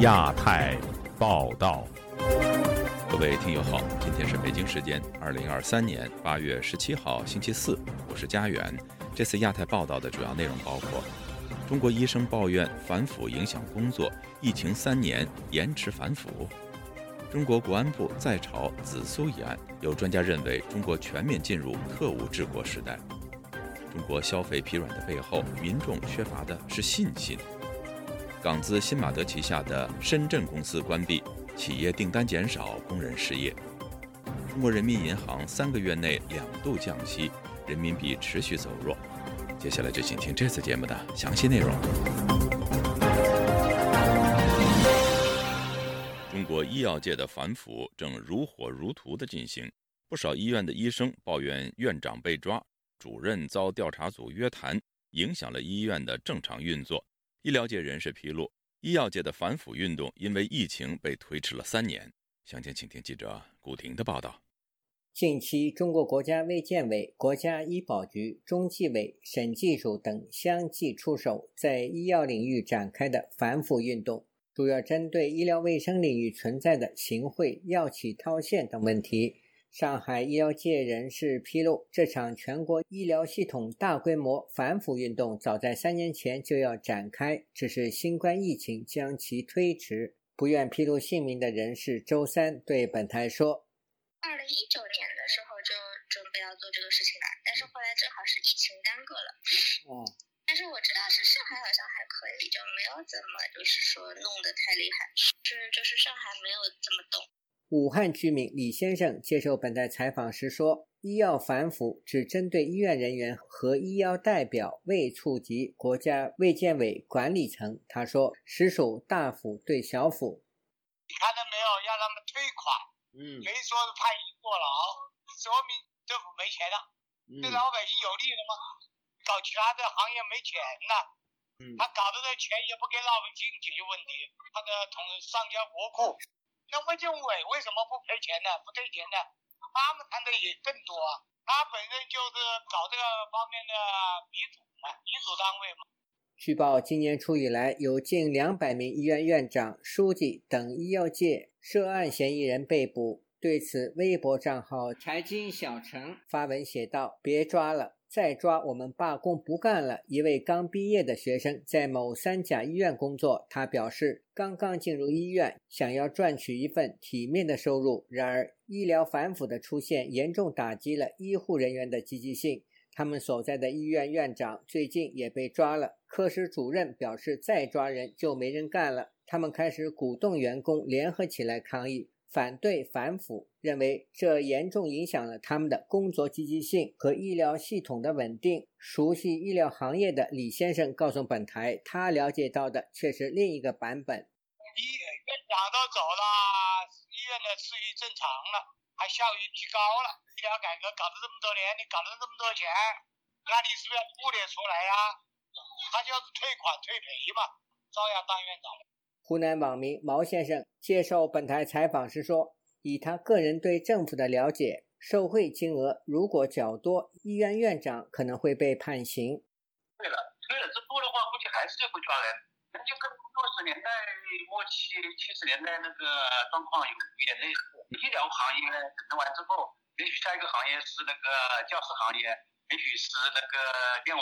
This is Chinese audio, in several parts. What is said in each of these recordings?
亚太报道，各位听友好，今天是北京时间二零二三年八月十七号星期四，我是佳远。这次亚太报道的主要内容包括：中国医生抱怨反腐影响工作，疫情三年延迟反腐；中国国安部在炒紫苏一案，有专家认为中国全面进入特务治国时代；中国消费疲软的背后，民众缺乏的是信心。港资新马德旗下的深圳公司关闭，企业订单减少，工人失业。中国人民银行三个月内两度降息，人民币持续走弱。接下来就请听这次节目的详细内容。中国医药界的反腐正如火如荼地进行，不少医院的医生抱怨院长被抓，主任遭调查组约谈，影响了医院的正常运作。医疗界人士披露，医药界的反腐运动因为疫情被推迟了三年。详情，请听记者古婷的报道。近期，中国国家卫健委、国家医保局、中纪委、审计署等相继出手，在医药领域展开的反腐运动，主要针对医疗卫生领域存在的行贿、药企套现等问题。上海医疗界人士披露，这场全国医疗系统大规模反腐运动早在三年前就要展开，只是新冠疫情将其推迟。不愿披露姓名的人士周三对本台说：“二零一九年的时候就准备要做这个事情了，但是后来正好是疫情耽搁了。哦，但是我知道是上海好像还可以，就没有怎么就是说弄得太厉害，是就是上海没有这么动。”武汉居民李先生接受本台采访时说：“医药反腐只针对医院人员和医药代表，未触及国家卫健委管理层。”他说：“实属大腐对小腐。”你看到没有？让他们退款，嗯，没说是判刑坐牢，说明政府没钱了，对老百姓有利了吗？搞其他的行业没钱了，嗯，他搞的这钱也不给老百姓解决问题，他的同上交国库。那卫健委为什么不赔钱呢？不退钱呢？他们贪的也更多啊！他本身就是搞这个方面的鼻祖嘛，鼻祖单位嘛。据报，今年初以来，有近两百名医院院长、书记等医药界涉案嫌疑人被捕。对此，微博账号“财经小陈”发文写道：“别抓了。”再抓我们罢工不干了！一位刚毕业的学生在某三甲医院工作，他表示刚刚进入医院，想要赚取一份体面的收入。然而，医疗反腐的出现严重打击了医护人员的积极性。他们所在的医院院长最近也被抓了，科室主任表示再抓人就没人干了。他们开始鼓动员工联合起来抗议。反对反腐，认为这严重影响了他们的工作积极性和医疗系统的稳定。熟悉医疗行业的李先生告诉本台，他了解到的却是另一个版本。医院长都走了，医院的秩序正常了，还效率提高了。医疗改革搞了这么多年，你搞了这么多钱，那你是不是要付点出来呀？他就是退款退赔嘛，照样当院长。湖南网民毛先生接受本台采访时说：“以他个人对政府的了解，受贿金额如果较多，医院院长可能会被判刑。对了，退了之后的话，估计还是会抓人。那就跟六十年代末期、七十年代那个状况有有点类似。医疗行业整顿完之后，也许下一个行业是那个教师行业，也许是那个电网。”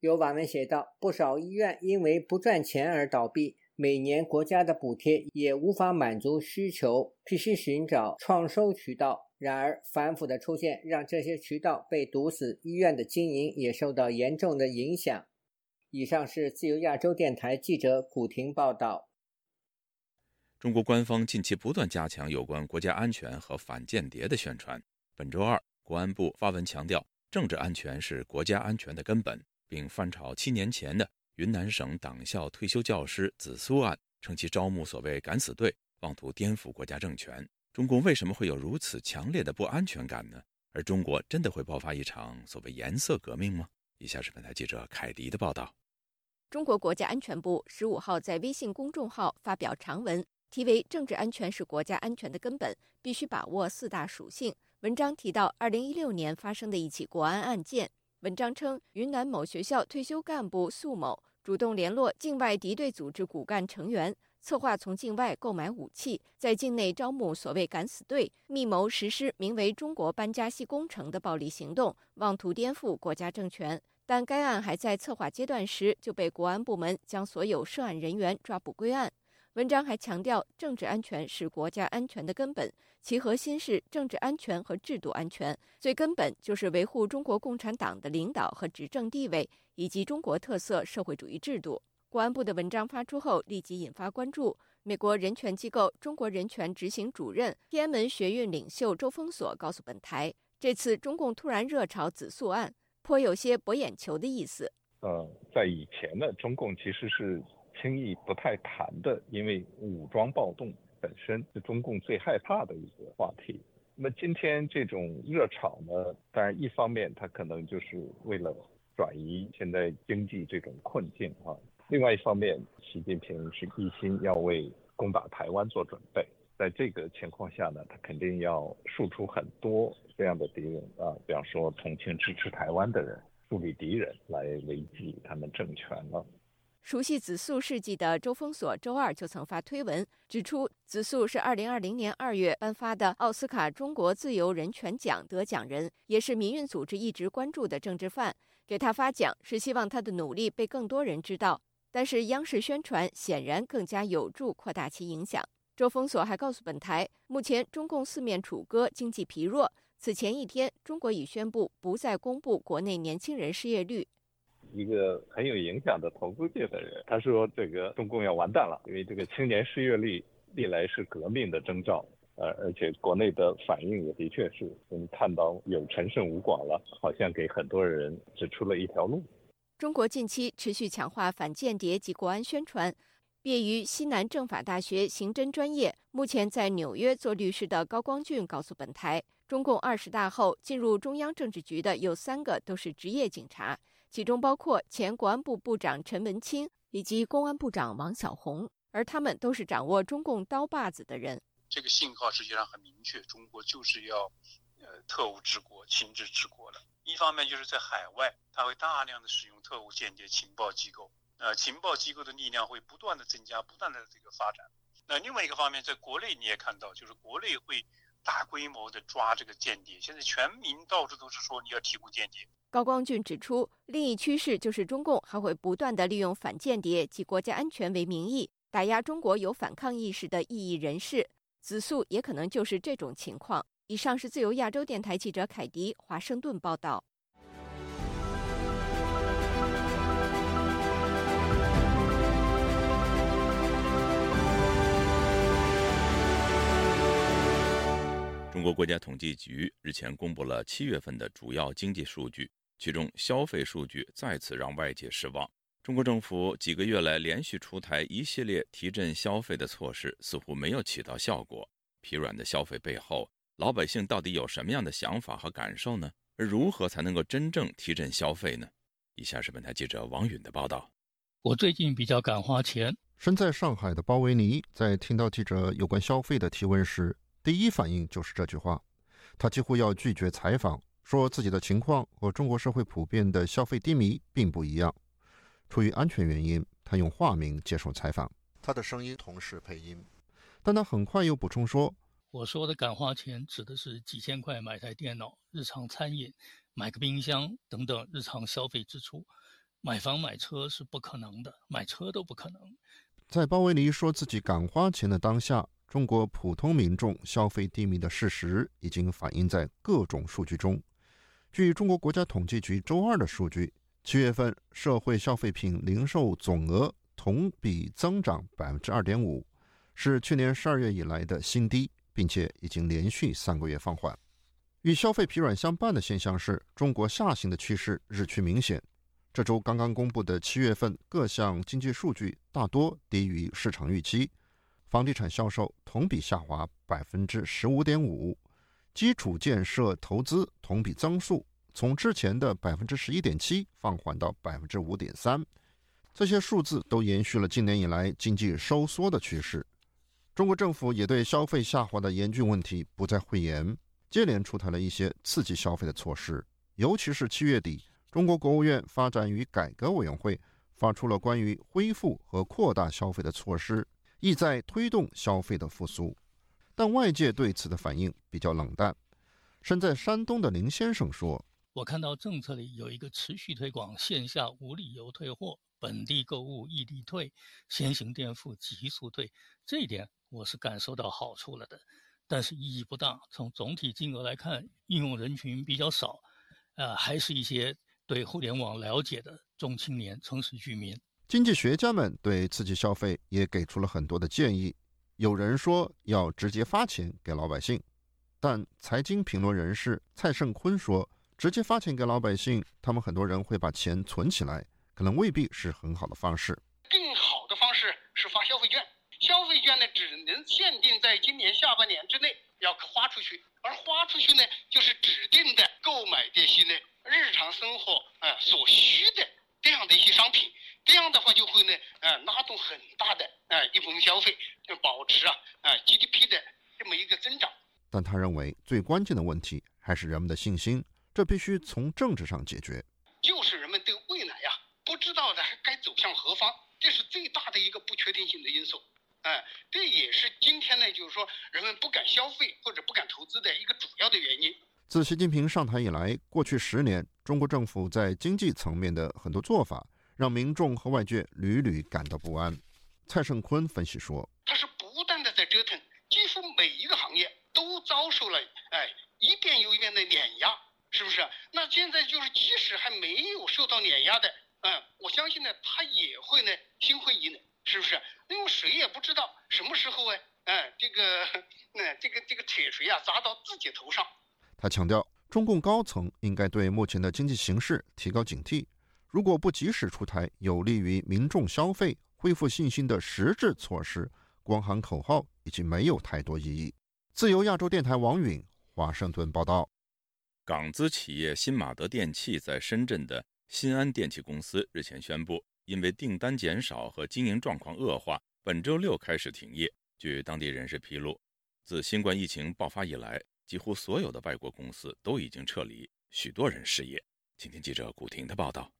有网文写道：“不少医院因为不赚钱而倒闭。”每年国家的补贴也无法满足需求，必须寻找创收渠道。然而，反腐的出现让这些渠道被堵死，医院的经营也受到严重的影响。以上是自由亚洲电台记者古婷报道。中国官方近期不断加强有关国家安全和反间谍的宣传。本周二，国安部发文强调，政治安全是国家安全的根本，并翻炒七年前的。云南省党校退休教师紫苏案，称其招募所谓“敢死队”，妄图颠覆国家政权。中共为什么会有如此强烈的不安全感呢？而中国真的会爆发一场所谓颜色革命吗？以下是本台记者凯迪的报道。中国国家安全部十五号在微信公众号发表长文，题为“政治安全是国家安全的根本，必须把握四大属性”。文章提到，二零一六年发生的一起国安案件。文章称，云南某学校退休干部素某主动联络境外敌对组织骨干成员，策划从境外购买武器，在境内招募所谓“敢死队”，密谋实施名为“中国班加西工程”的暴力行动，妄图颠覆国家政权。但该案还在策划阶段时，就被国安部门将所有涉案人员抓捕归案。文章还强调，政治安全是国家安全的根本，其核心是政治安全和制度安全，最根本就是维护中国共产党的领导和执政地位，以及中国特色社会主义制度。国安部的文章发出后，立即引发关注。美国人权机构中国人权执行主任、天安门学运领袖周峰锁告诉本台，这次中共突然热炒紫塑案，颇有些博眼球的意思。呃，在以前呢，中共其实是。轻易不太谈的，因为武装暴动本身是中共最害怕的一个话题。那么今天这种热炒呢，当然一方面它可能就是为了转移现在经济这种困境啊，另外一方面，习近平是一心要为攻打台湾做准备。在这个情况下呢，他肯定要树出很多这样的敌人啊，比方说同情支持台湾的人，树立敌人来维系他们政权了。熟悉紫塑事迹的周峰锁周二就曾发推文指出，紫塑是2020年2月颁发的奥斯卡中国自由人权奖得奖人，也是民运组织一直关注的政治犯。给他发奖是希望他的努力被更多人知道，但是央视宣传显然更加有助扩大其影响。周峰锁还告诉本台，目前中共四面楚歌，经济疲弱。此前一天，中国已宣布不再公布国内年轻人失业率。一个很有影响的投资界的人，他说：“这个中共要完蛋了，因为这个青年失业率历来是革命的征兆，呃，而且国内的反应也的确是，我们看到有陈胜吴广了，好像给很多人指出了一条路。”中国近期持续强化反间谍及国安宣传。毕业于西南政法大学刑侦专业，目前在纽约做律师的高光俊告诉本台：“中共二十大后进入中央政治局的有三个都是职业警察。”其中包括前国安部部长陈文清以及公安部长王小红，而他们都是掌握中共刀把子的人。这个信号实际上很明确，中国就是要，呃，特务治国、亲治治国了。一方面就是在海外，他会大量的使用特务、间谍、情报机构，呃，情报机构的力量会不断的增加、不断的这个发展。那另外一个方面，在国内你也看到，就是国内会大规模的抓这个间谍，现在全民到处都是说你要提供间谍。高光俊指出，另一趋势就是中共还会不断的利用反间谍及国家安全为名义打压中国有反抗意识的异议人士，紫素也可能就是这种情况。以上是自由亚洲电台记者凯迪华盛顿报道。中国国家统计局日前公布了七月份的主要经济数据。其中消费数据再次让外界失望。中国政府几个月来连续出台一系列提振消费的措施，似乎没有起到效果。疲软的消费背后，老百姓到底有什么样的想法和感受呢？而如何才能够真正提振消费呢？以下是本台记者王允的报道。我最近比较敢花钱。身在上海的包维尼在听到记者有关消费的提问时，第一反应就是这句话。他几乎要拒绝采访。说自己的情况和中国社会普遍的消费低迷并不一样。出于安全原因，他用化名接受采访。他的声音同时配音，但他很快又补充说：“我说的敢花钱，指的是几千块买台电脑、日常餐饮、买个冰箱等等日常消费支出。买房买车是不可能的，买车都不可能。”在鲍威尼说自己敢花钱的当下，中国普通民众消费低迷的事实已经反映在各种数据中。据中国国家统计局周二的数据，七月份社会消费品零售总额同比增长百分之二点五，是去年十二月以来的新低，并且已经连续三个月放缓。与消费疲软相伴的现象是中国下行的趋势日趋明显。这周刚刚公布的七月份各项经济数据大多低于市场预期，房地产销售同比下滑百分之十五点五。基础建设投资同比增速从之前的百分之十一点七放缓到百分之五点三，这些数字都延续了今年以来经济收缩的趋势。中国政府也对消费下滑的严峻问题不再讳言，接连出台了一些刺激消费的措施。尤其是七月底，中国国务院发展与改革委员会发出了关于恢复和扩大消费的措施，意在推动消费的复苏。但外界对此的反应比较冷淡。身在山东的林先生说：“我看到政策里有一个持续推广线下无理由退货、本地购物异地退、先行垫付急速退，这一点我是感受到好处了的。但是意义不大。从总体金额来看，应用人群比较少，呃，还是一些对互联网了解的中青年城市居民。经济学家们对刺激消费也给出了很多的建议。有人说要直接发钱给老百姓。”但财经评论人士蔡胜坤说：“直接发钱给老百姓，他们很多人会把钱存起来，可能未必是很好的方式。更好的方式是发消费券，消费券呢只能限定在今年下半年之内要花出去，而花出去呢就是指定的购买这些呢日常生活啊所需的这样的一些商品，这样的话就会呢呃拉动很大的呃一部分消费，就保持啊啊 GDP 的这么一个增长。”但他认为最关键的问题还是人们的信心，这必须从政治上解决。就是人们对未来呀不知道的该走向何方，这是最大的一个不确定性的因素。哎，这也是今天呢，就是说人们不敢消费或者不敢投资的一个主要的原因。自习近平上台以来，过去十年，中国政府在经济层面的很多做法，让民众和外界屡屡感到不安。蔡胜坤分析说：“他是不断的在折腾，几乎每一个行业。”都遭受了哎一遍又一遍的碾压，是不是？那现在就是即使还没有受到碾压的，嗯，我相信呢，他也会呢心灰意冷，是不是？因为谁也不知道什么时候哎，哎，这个那这个这个铁锤啊砸到自己头上。他强调，中共高层应该对目前的经济形势提高警惕，如果不及时出台有利于民众消费、恢复信心的实质措施，光喊口号已经没有太多意义。自由亚洲电台王允华盛顿报道：港资企业新马德电器在深圳的新安电器公司日前宣布，因为订单减少和经营状况恶化，本周六开始停业。据当地人士披露，自新冠疫情爆发以来，几乎所有的外国公司都已经撤离，许多人失业。请听记者古婷的报道：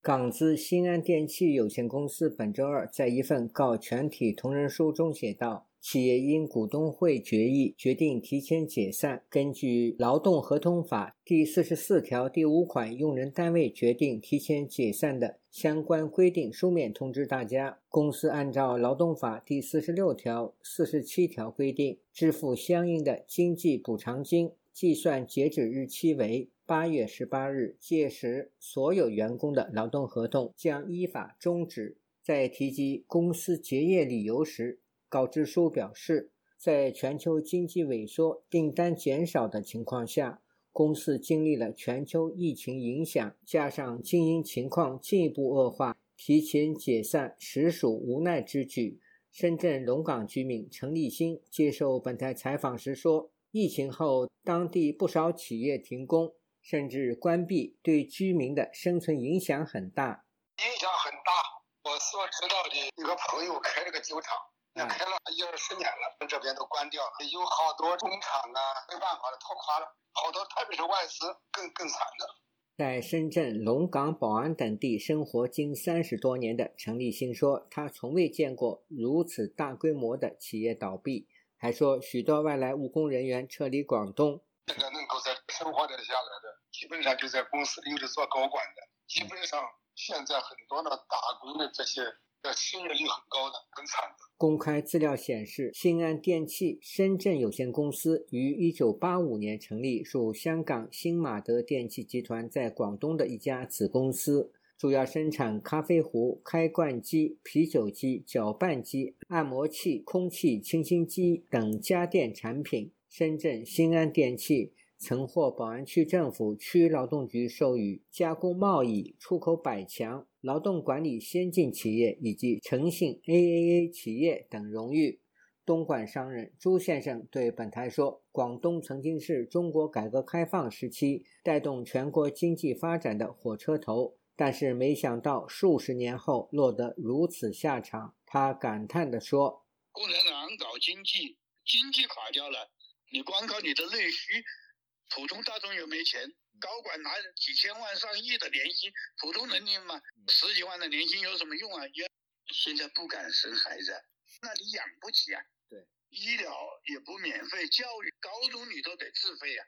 港资新安电器有限公司本周二在一份告全体同仁书中写道。企业因股东会决议决定提前解散。根据《劳动合同法》第四十四条第五款，用人单位决定提前解散的相关规定，书面通知大家。公司按照《劳动法》第四十六条、四十七条规定，支付相应的经济补偿金。计算截止日期为八月十八日，届时所有员工的劳动合同将依法终止。在提及公司结业理由时，告知书表示，在全球经济萎缩、订单减少的情况下，公司经历了全球疫情影响，加上经营情况进一步恶化，提前解散实属无奈之举。深圳龙岗居民陈立新接受本台采访时说：“疫情后，当地不少企业停工，甚至关闭，对居民的生存影响很大。影响很大。我所知道的一个朋友开了个酒厂。”也开了一二十年了，这边都关掉了，有好多工厂啊，没办法了，拖垮了，好多特别是外资更更惨的。在深圳、龙岗、宝安等地生活近三十多年的陈立新说，他从未见过如此大规模的企业倒闭，还说许多外来务工人员撤离广东。现在能够在生活得下来的，基本上就在公司里是做高管的，基本上现在很多的打工的这些。失业率很高的，很惨的。公开资料显示，新安电器深圳有限公司于1985年成立，属香港新马德电器集团在广东的一家子公司，主要生产咖啡壶、开罐机、啤酒机、搅拌机、按摩器、空气清新机等家电产品。深圳新安电器。曾获宝安区政府区劳动局授予加工贸易出口百强、劳动管理先进企业以及诚信 AAA 企业等荣誉。东莞商人朱先生对本台说：“广东曾经是中国改革开放时期带动全国经济发展的火车头，但是没想到数十年后落得如此下场。”他感叹地说：“共产党搞经济，经济垮掉了，你光靠你的内需。”普通大众又没钱，高管拿几千万、上亿的年薪，普通人民嘛，十几万的年薪有什么用啊？也现在不敢生孩子，那你养不起啊。对，医疗也不免费，教育高中你都得自费呀。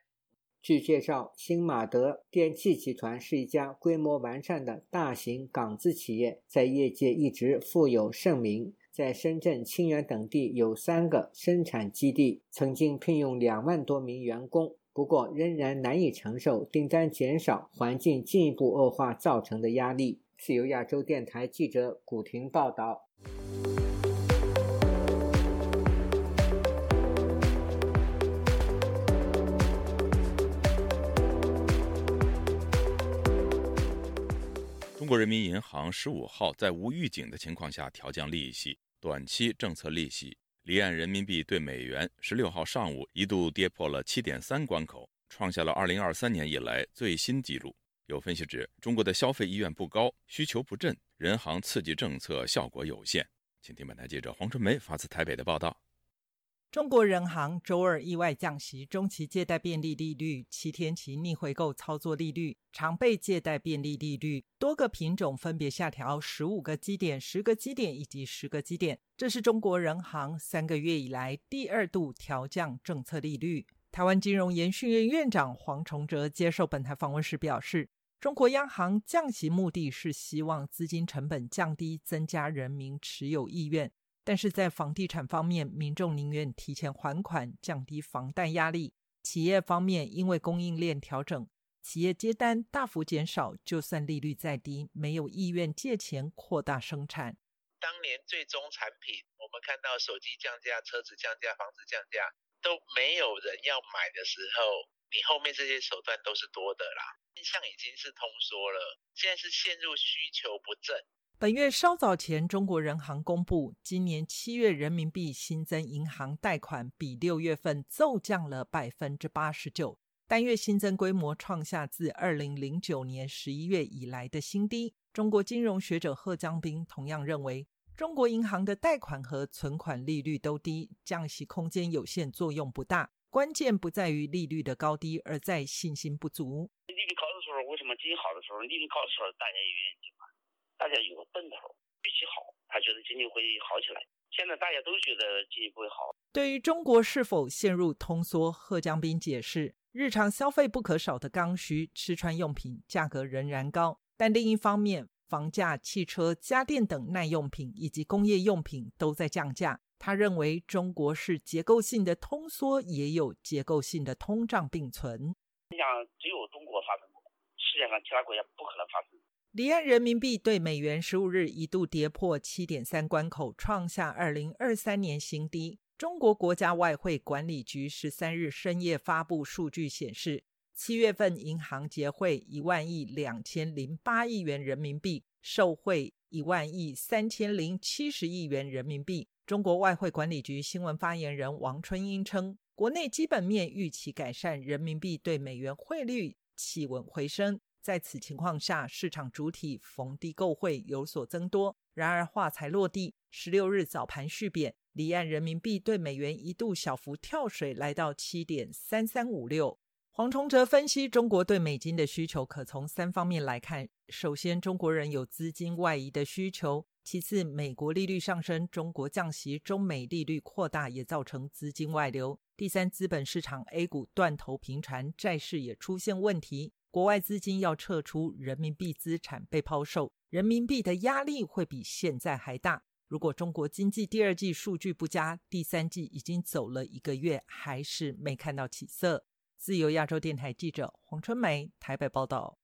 据介绍，新马德电器集团是一家规模完善的大型港资企业，在业界一直富有盛名。在深圳、清远等地有三个生产基地，曾经聘用两万多名员工，不过仍然难以承受订单减少、环境进一步恶化造成的压力。自由亚洲电台记者古婷报道。中国人民银行十五号在无预警的情况下调降利息，短期政策利息离岸人民币对美元十六号上午一度跌破了七点三关口，创下了二零二三年以来最新纪录。有分析指，中国的消费意愿不高，需求不振，人行刺激政策效果有限。请听本台记者黄春梅发自台北的报道。中国人行周二意外降息中期借贷便利利率、七天期逆回购操作利率、常备借贷便利利率多个品种分别下调十五个基点、十个基点以及十个基点。这是中国人行三个月以来第二度调降政策利率。台湾金融研训院院长黄崇哲接受本台访问时表示，中国央行降息目的是希望资金成本降低，增加人民持有意愿。但是在房地产方面，民众宁愿提前还款，降低房贷压力。企业方面，因为供应链调整，企业接单大幅减少，就算利率再低，没有意愿借钱扩大生产。当年最终产品，我们看到手机降价、车子降价、房子降价，都没有人要买的时候，你后面这些手段都是多的啦。现象已经是通缩了，现在是陷入需求不振。本月稍早前，中国人行公布，今年七月人民币新增银行贷款比六月份骤降了百分之八十九，单月新增规模创下自二零零九年十一月以来的新低。中国金融学者贺江斌同样认为，中国银行的贷款和存款利率都低，降息空间有限，作用不大。关键不在于利率的高低，而在信心不足。利率高的时候，为什么经济好的时候，利率高的时候大家也愿意？大家有个奔头，预期好，他觉得经济会好起来。现在大家都觉得经济不会好。对于中国是否陷入通缩，贺江斌解释：日常消费不可少的刚需、吃穿用品价格仍然高，但另一方面，房价、汽车、家电等耐用品以及工业用品都在降价。他认为，中国是结构性的通缩，也有结构性的通胀并存。你想，只有中国发生过，世界上其他国家不可能发生。离岸人民币对美元十五日一度跌破七点三关口，创下二零二三年新低。中国国家外汇管理局十三日深夜发布数据显示，七月份银行结汇一万亿两千零八亿元人民币，受汇一万亿三千零七十亿元人民币。中国外汇管理局新闻发言人王春英称，国内基本面预期改善，人民币对美元汇率企稳回升。在此情况下，市场主体逢低购汇有所增多。然而话才落地，十六日早盘续贬，离岸人民币对美元一度小幅跳水，来到七点三三五六。黄崇哲分析，中国对美金的需求可从三方面来看：首先，中国人有资金外移的需求；其次，美国利率上升，中国降息，中美利率扩大也造成资金外流；第三，资本市场 A 股断头频传，债市也出现问题。国外资金要撤出，人民币资产被抛售，人民币的压力会比现在还大。如果中国经济第二季数据不佳，第三季已经走了一个月，还是没看到起色。自由亚洲电台记者黄春梅台北报道：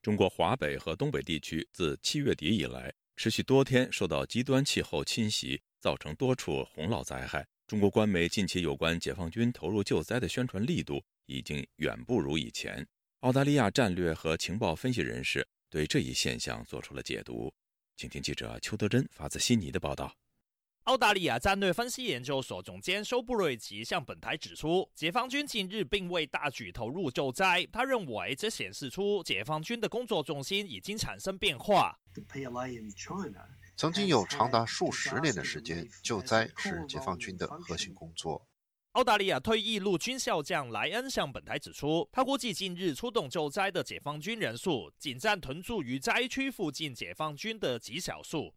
中国华北和东北地区自七月底以来，持续多天受到极端气候侵袭，造成多处洪涝灾害。中国官媒近期有关解放军投入救灾的宣传力度，已经远不如以前。澳大利亚战略和情报分析人士对这一现象做出了解读，请听记者邱德珍发自悉尼的报道。澳大利亚战略分析研究所总监收布瑞奇向本台指出，解放军近日并未大举投入救灾。他认为这显示出解放军的工作重心已经产生变化。曾经有长达数十年的时间，救灾是解放军的核心工作。澳大利亚退役陆军校将莱恩向本台指出，他估计近日出动救灾的解放军人数，仅占屯驻于灾区附近解放军的极少数。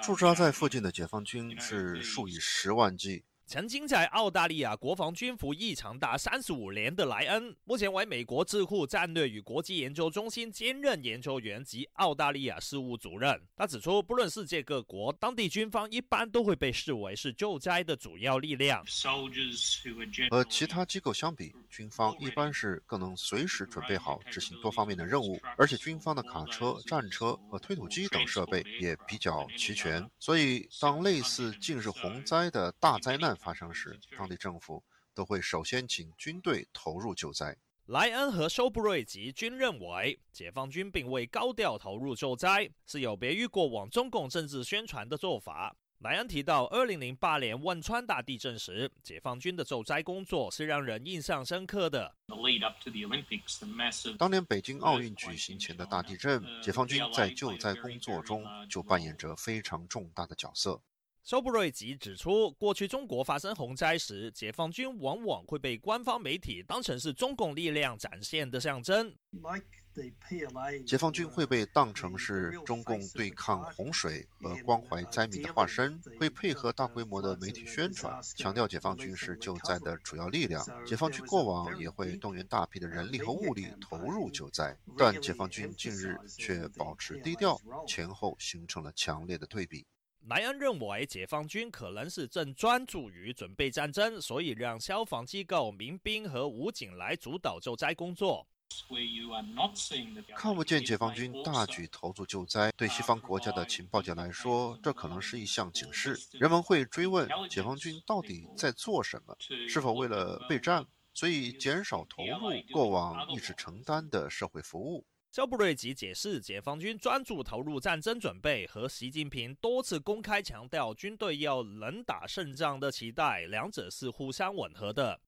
驻扎在附近的解放军是数以十万计。曾经在澳大利亚国防军服役长达三十五年的莱恩，目前为美国智库战略与国际研究中心兼任研究员及澳大利亚事务主任。他指出，不论世界各国，当地军方一般都会被视为是救灾的主要力量。和其他机构相比，军方一般是更能随时准备好执行多方面的任务，而且军方的卡车、战车和推土机等设备也比较齐全。所以，当类似近日洪灾的大灾难，发生时，当地政府都会首先请军队投入救灾。莱恩和修布瑞吉均认为，解放军并未高调投入救灾，是有别于过往中共政治宣传的做法。莱恩提到，二零零八年汶川大地震时，解放军的救灾工作是让人印象深刻的。当年北京奥运举行前的大地震，解放军在救灾工作中就扮演着非常重大的角色。肖布瑞吉指出，过去中国发生洪灾时，解放军往往会被官方媒体当成是中共力量展现的象征。解放军会被当成是中共对抗洪水和关怀灾民的化身，会配合大规模的媒体宣传，强调解放军是救灾的主要力量。解放军过往也会动员大批的人力和物力投入救灾，但解放军近日却保持低调，前后形成了强烈的对比。莱恩认为，解放军可能是正专注于准备战争，所以让消防机构、民兵和武警来主导救灾工作。看不见解放军大举投入救灾，对西方国家的情报界来说，这可能是一项警示。人们会追问解放军到底在做什么，是否为了备战，所以减少投入过往一直承担的社会服务。肖布瑞吉解释，解放军专注投入战争准备和习近平多次公开强调军队要能打胜仗的期待，两者是互相吻合的。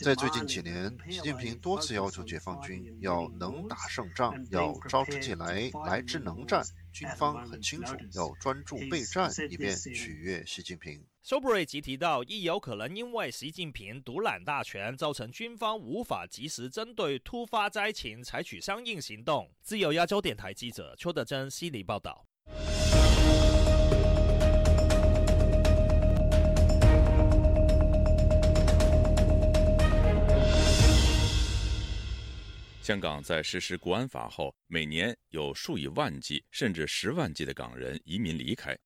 在最近几年，习近平多次要求解放军要能打胜仗，要招之即来，来之能战。军方很清楚，要专注备战，以便取悦习近平。苏布瑞吉提到，亦有可能因为习近平独揽大权，造成军方无法及时针对突发灾情采取相应行动。自由亚洲电台记者邱德珍悉尼报道。香港在实施国安法后，每年有数以万计甚至十万计的港人移民离开，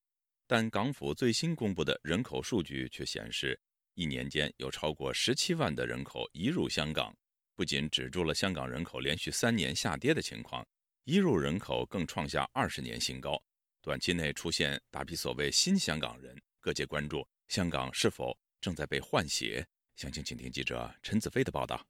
但港府最新公布的人口数据却显示，一年间有超过十七万的人口移入香港，不仅止住了香港人口连续三年下跌的情况，移入人口更创下二十年新高。短期内出现大批所谓新香港人，各界关注香港是否正在被换血。详情，请听记者陈子飞的报道。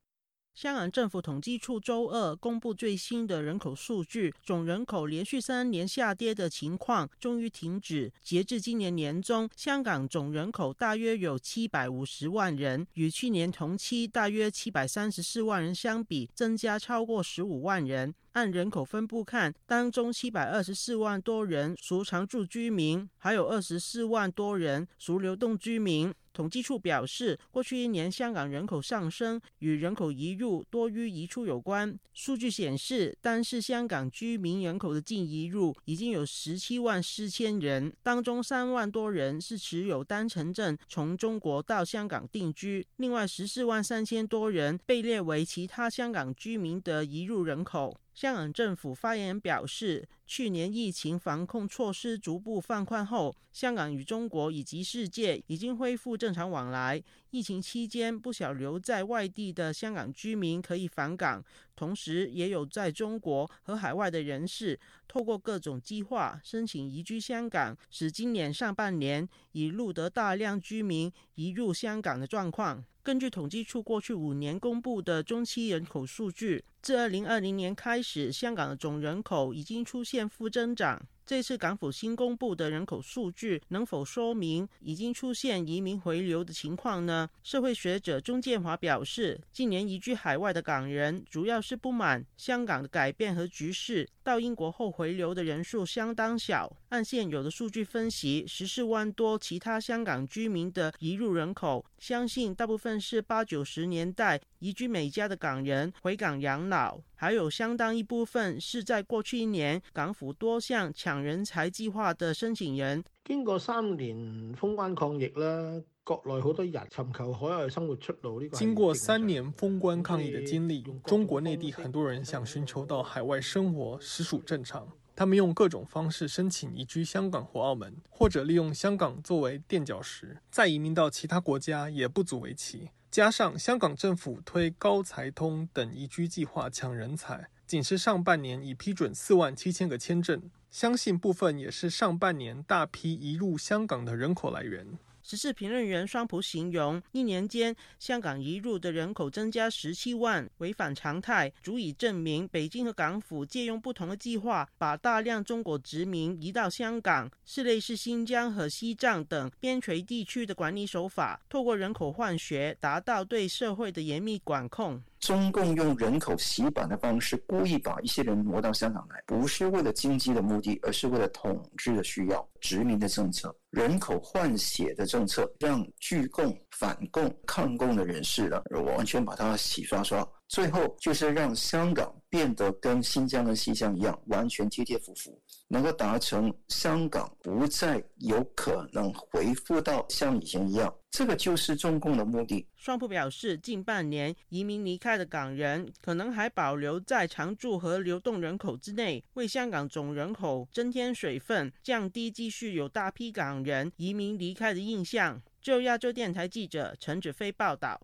香港政府统计处周二公布最新的人口数据，总人口连续三年下跌的情况终于停止。截至今年年中，香港总人口大约有七百五十万人，与去年同期大约七百三十四万人相比，增加超过十五万人。按人口分布看，当中七百二十四万多人属常住居民，还有二十四万多人属流动居民。统计处表示，过去一年香港人口上升与人口移入多于移出有关。数据显示，单是香港居民人口的净移入已经有十七万四千人，当中三万多人是持有单程证从中国到香港定居，另外十四万三千多人被列为其他香港居民的移入人口。香港政府发言人表示，去年疫情防控措施逐步放宽后，香港与中国以及世界已经恢复正常往来。疫情期间，不少留在外地的香港居民可以返港，同时也有在中国和海外的人士透过各种计划申请移居香港，使今年上半年已录得大量居民移入香港的状况。根据统计处过去五年公布的中期人口数据，自二零二零年开始，香港的总人口已经出现负增长。这次港府新公布的人口数据能否说明已经出现移民回流的情况呢？社会学者钟建华表示，近年移居海外的港人主要是不满香港的改变和局势，到英国后回流的人数相当小。按现有的数据分析，十四万多其他香港居民的移入人口，相信大部分是八九十年代移居美加的港人回港养老，还有相当一部分是在过去一年港府多项抢人才计划的申请人。经过三年封关抗疫啦。国内好多人寻求海外生活出路。经过三年封关抗疫的经历，中国内地很多人想寻求到海外生活，实属正常。他们用各种方式申请移居香港或澳门，或者利用香港作为垫脚石，再移民到其他国家也不足为奇。加上香港政府推高才通等移居计划抢人才，仅是上半年已批准四万七千个签证，相信部分也是上半年大批移入香港的人口来源。时事评论员双普形容，一年间香港移入的人口增加十七万，违反常态，足以证明北京和港府借用不同的计划，把大量中国殖民移到香港，是类似新疆和西藏等边陲地区的管理手法，透过人口换血，达到对社会的严密管控。中共用人口洗版的方式，故意把一些人挪到香港来，不是为了经济的目的，而是为了统治的需要。殖民的政策、人口换血的政策，让拒共、反共、抗共的人士呢，完全把他洗刷刷。最后就是让香港变得跟新疆跟西藏一样，完全贴贴服服，能够达成香港不再有可能恢复到像以前一样。这个就是中共的目的。双普表示，近半年移民离开的港人，可能还保留在常住和流动人口之内，为香港总人口增添水分，降低继续有大批港人移民离开的印象。就亚洲电台记者陈子飞报道。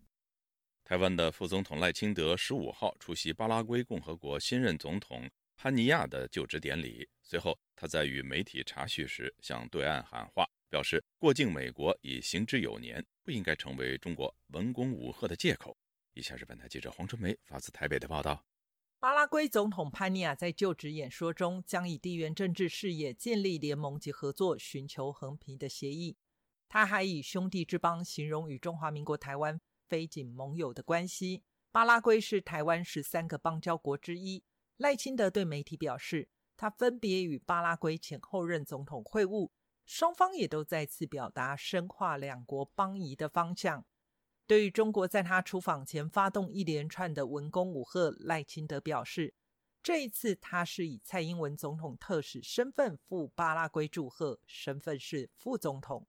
台湾的副总统赖清德十五号出席巴拉圭共和国新任总统潘尼亚的就职典礼，随后他在与媒体查叙时向对岸喊话。表示过境美国已行之有年，不应该成为中国文攻武赫的借口。以下是本台记者黄春梅发自台北的报道。巴拉圭总统潘尼亚在就职演说中将以地缘政治视野建立联盟及合作，寻求和平的协议。他还以兄弟之邦形容与中华民国台湾非仅盟友的关系。巴拉圭是台湾十三个邦交国之一。赖清德对媒体表示，他分别与巴拉圭前后任总统会晤。双方也都再次表达深化两国邦谊的方向。对于中国在他出访前发动一连串的文攻武赫，赖清德表示，这一次他是以蔡英文总统特使身份赴巴拉圭祝贺，身份是副总统。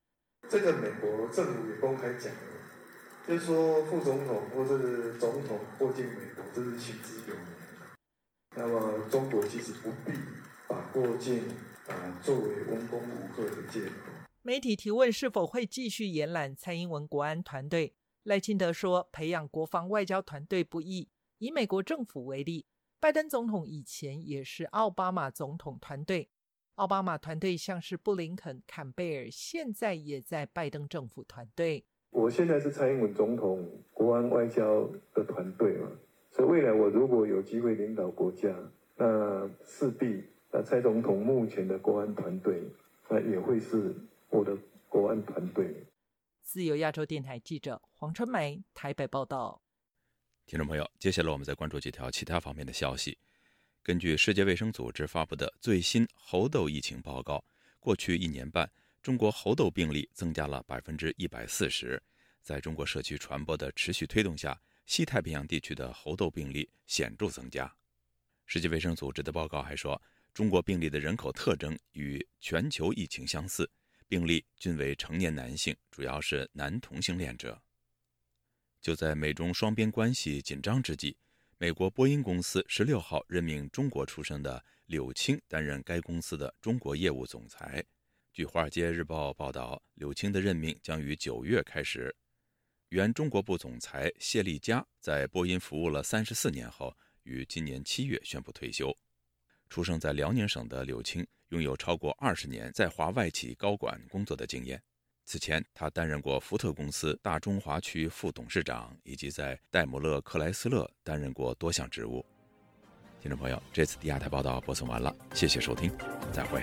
这个美国政府公开讲，就是说副总统或是总统过境美国，这是行之有年。那么中国其实不必把过境。啊，作为文攻武赫的借口。媒体提问是否会继续延揽蔡英文国安团队，赖清德说：“培养国防外交团队不易。以美国政府为例，拜登总统以前也是奥巴马总统团队，奥巴马团队像是布林肯、坎贝尔，现在也在拜登政府团队。我现在是蔡英文总统国安外交的团队嘛，所以未来我如果有机会领导国家，那势必。”那蔡总统目前的国安团队，那也会是我的国安团队。自由亚洲电台记者黄春梅台北报道。听众朋友，接下来我们再关注几条其他方面的消息。根据世界卫生组织发布的最新猴痘疫情报告，过去一年半，中国猴痘病例增加了百分之一百四十。在中国社区传播的持续推动下，西太平洋地区的猴痘病例显著增加。世界卫生组织的报告还说。中国病例的人口特征与全球疫情相似，病例均为成年男性，主要是男同性恋者。就在美中双边关系紧张之际，美国波音公司十六号任命中国出生的柳青担任该公司的中国业务总裁。据《华尔街日报》报道，柳青的任命将于九月开始。原中国部总裁谢丽佳在波音服务了三十四年后，于今年七月宣布退休。出生在辽宁省的柳青，拥有超过二十年在华外企高管工作的经验。此前，他担任过福特公司大中华区副董事长，以及在戴姆勒克莱斯勒担任过多项职务。听众朋友，这次第二台报道播送完了，谢谢收听，再会。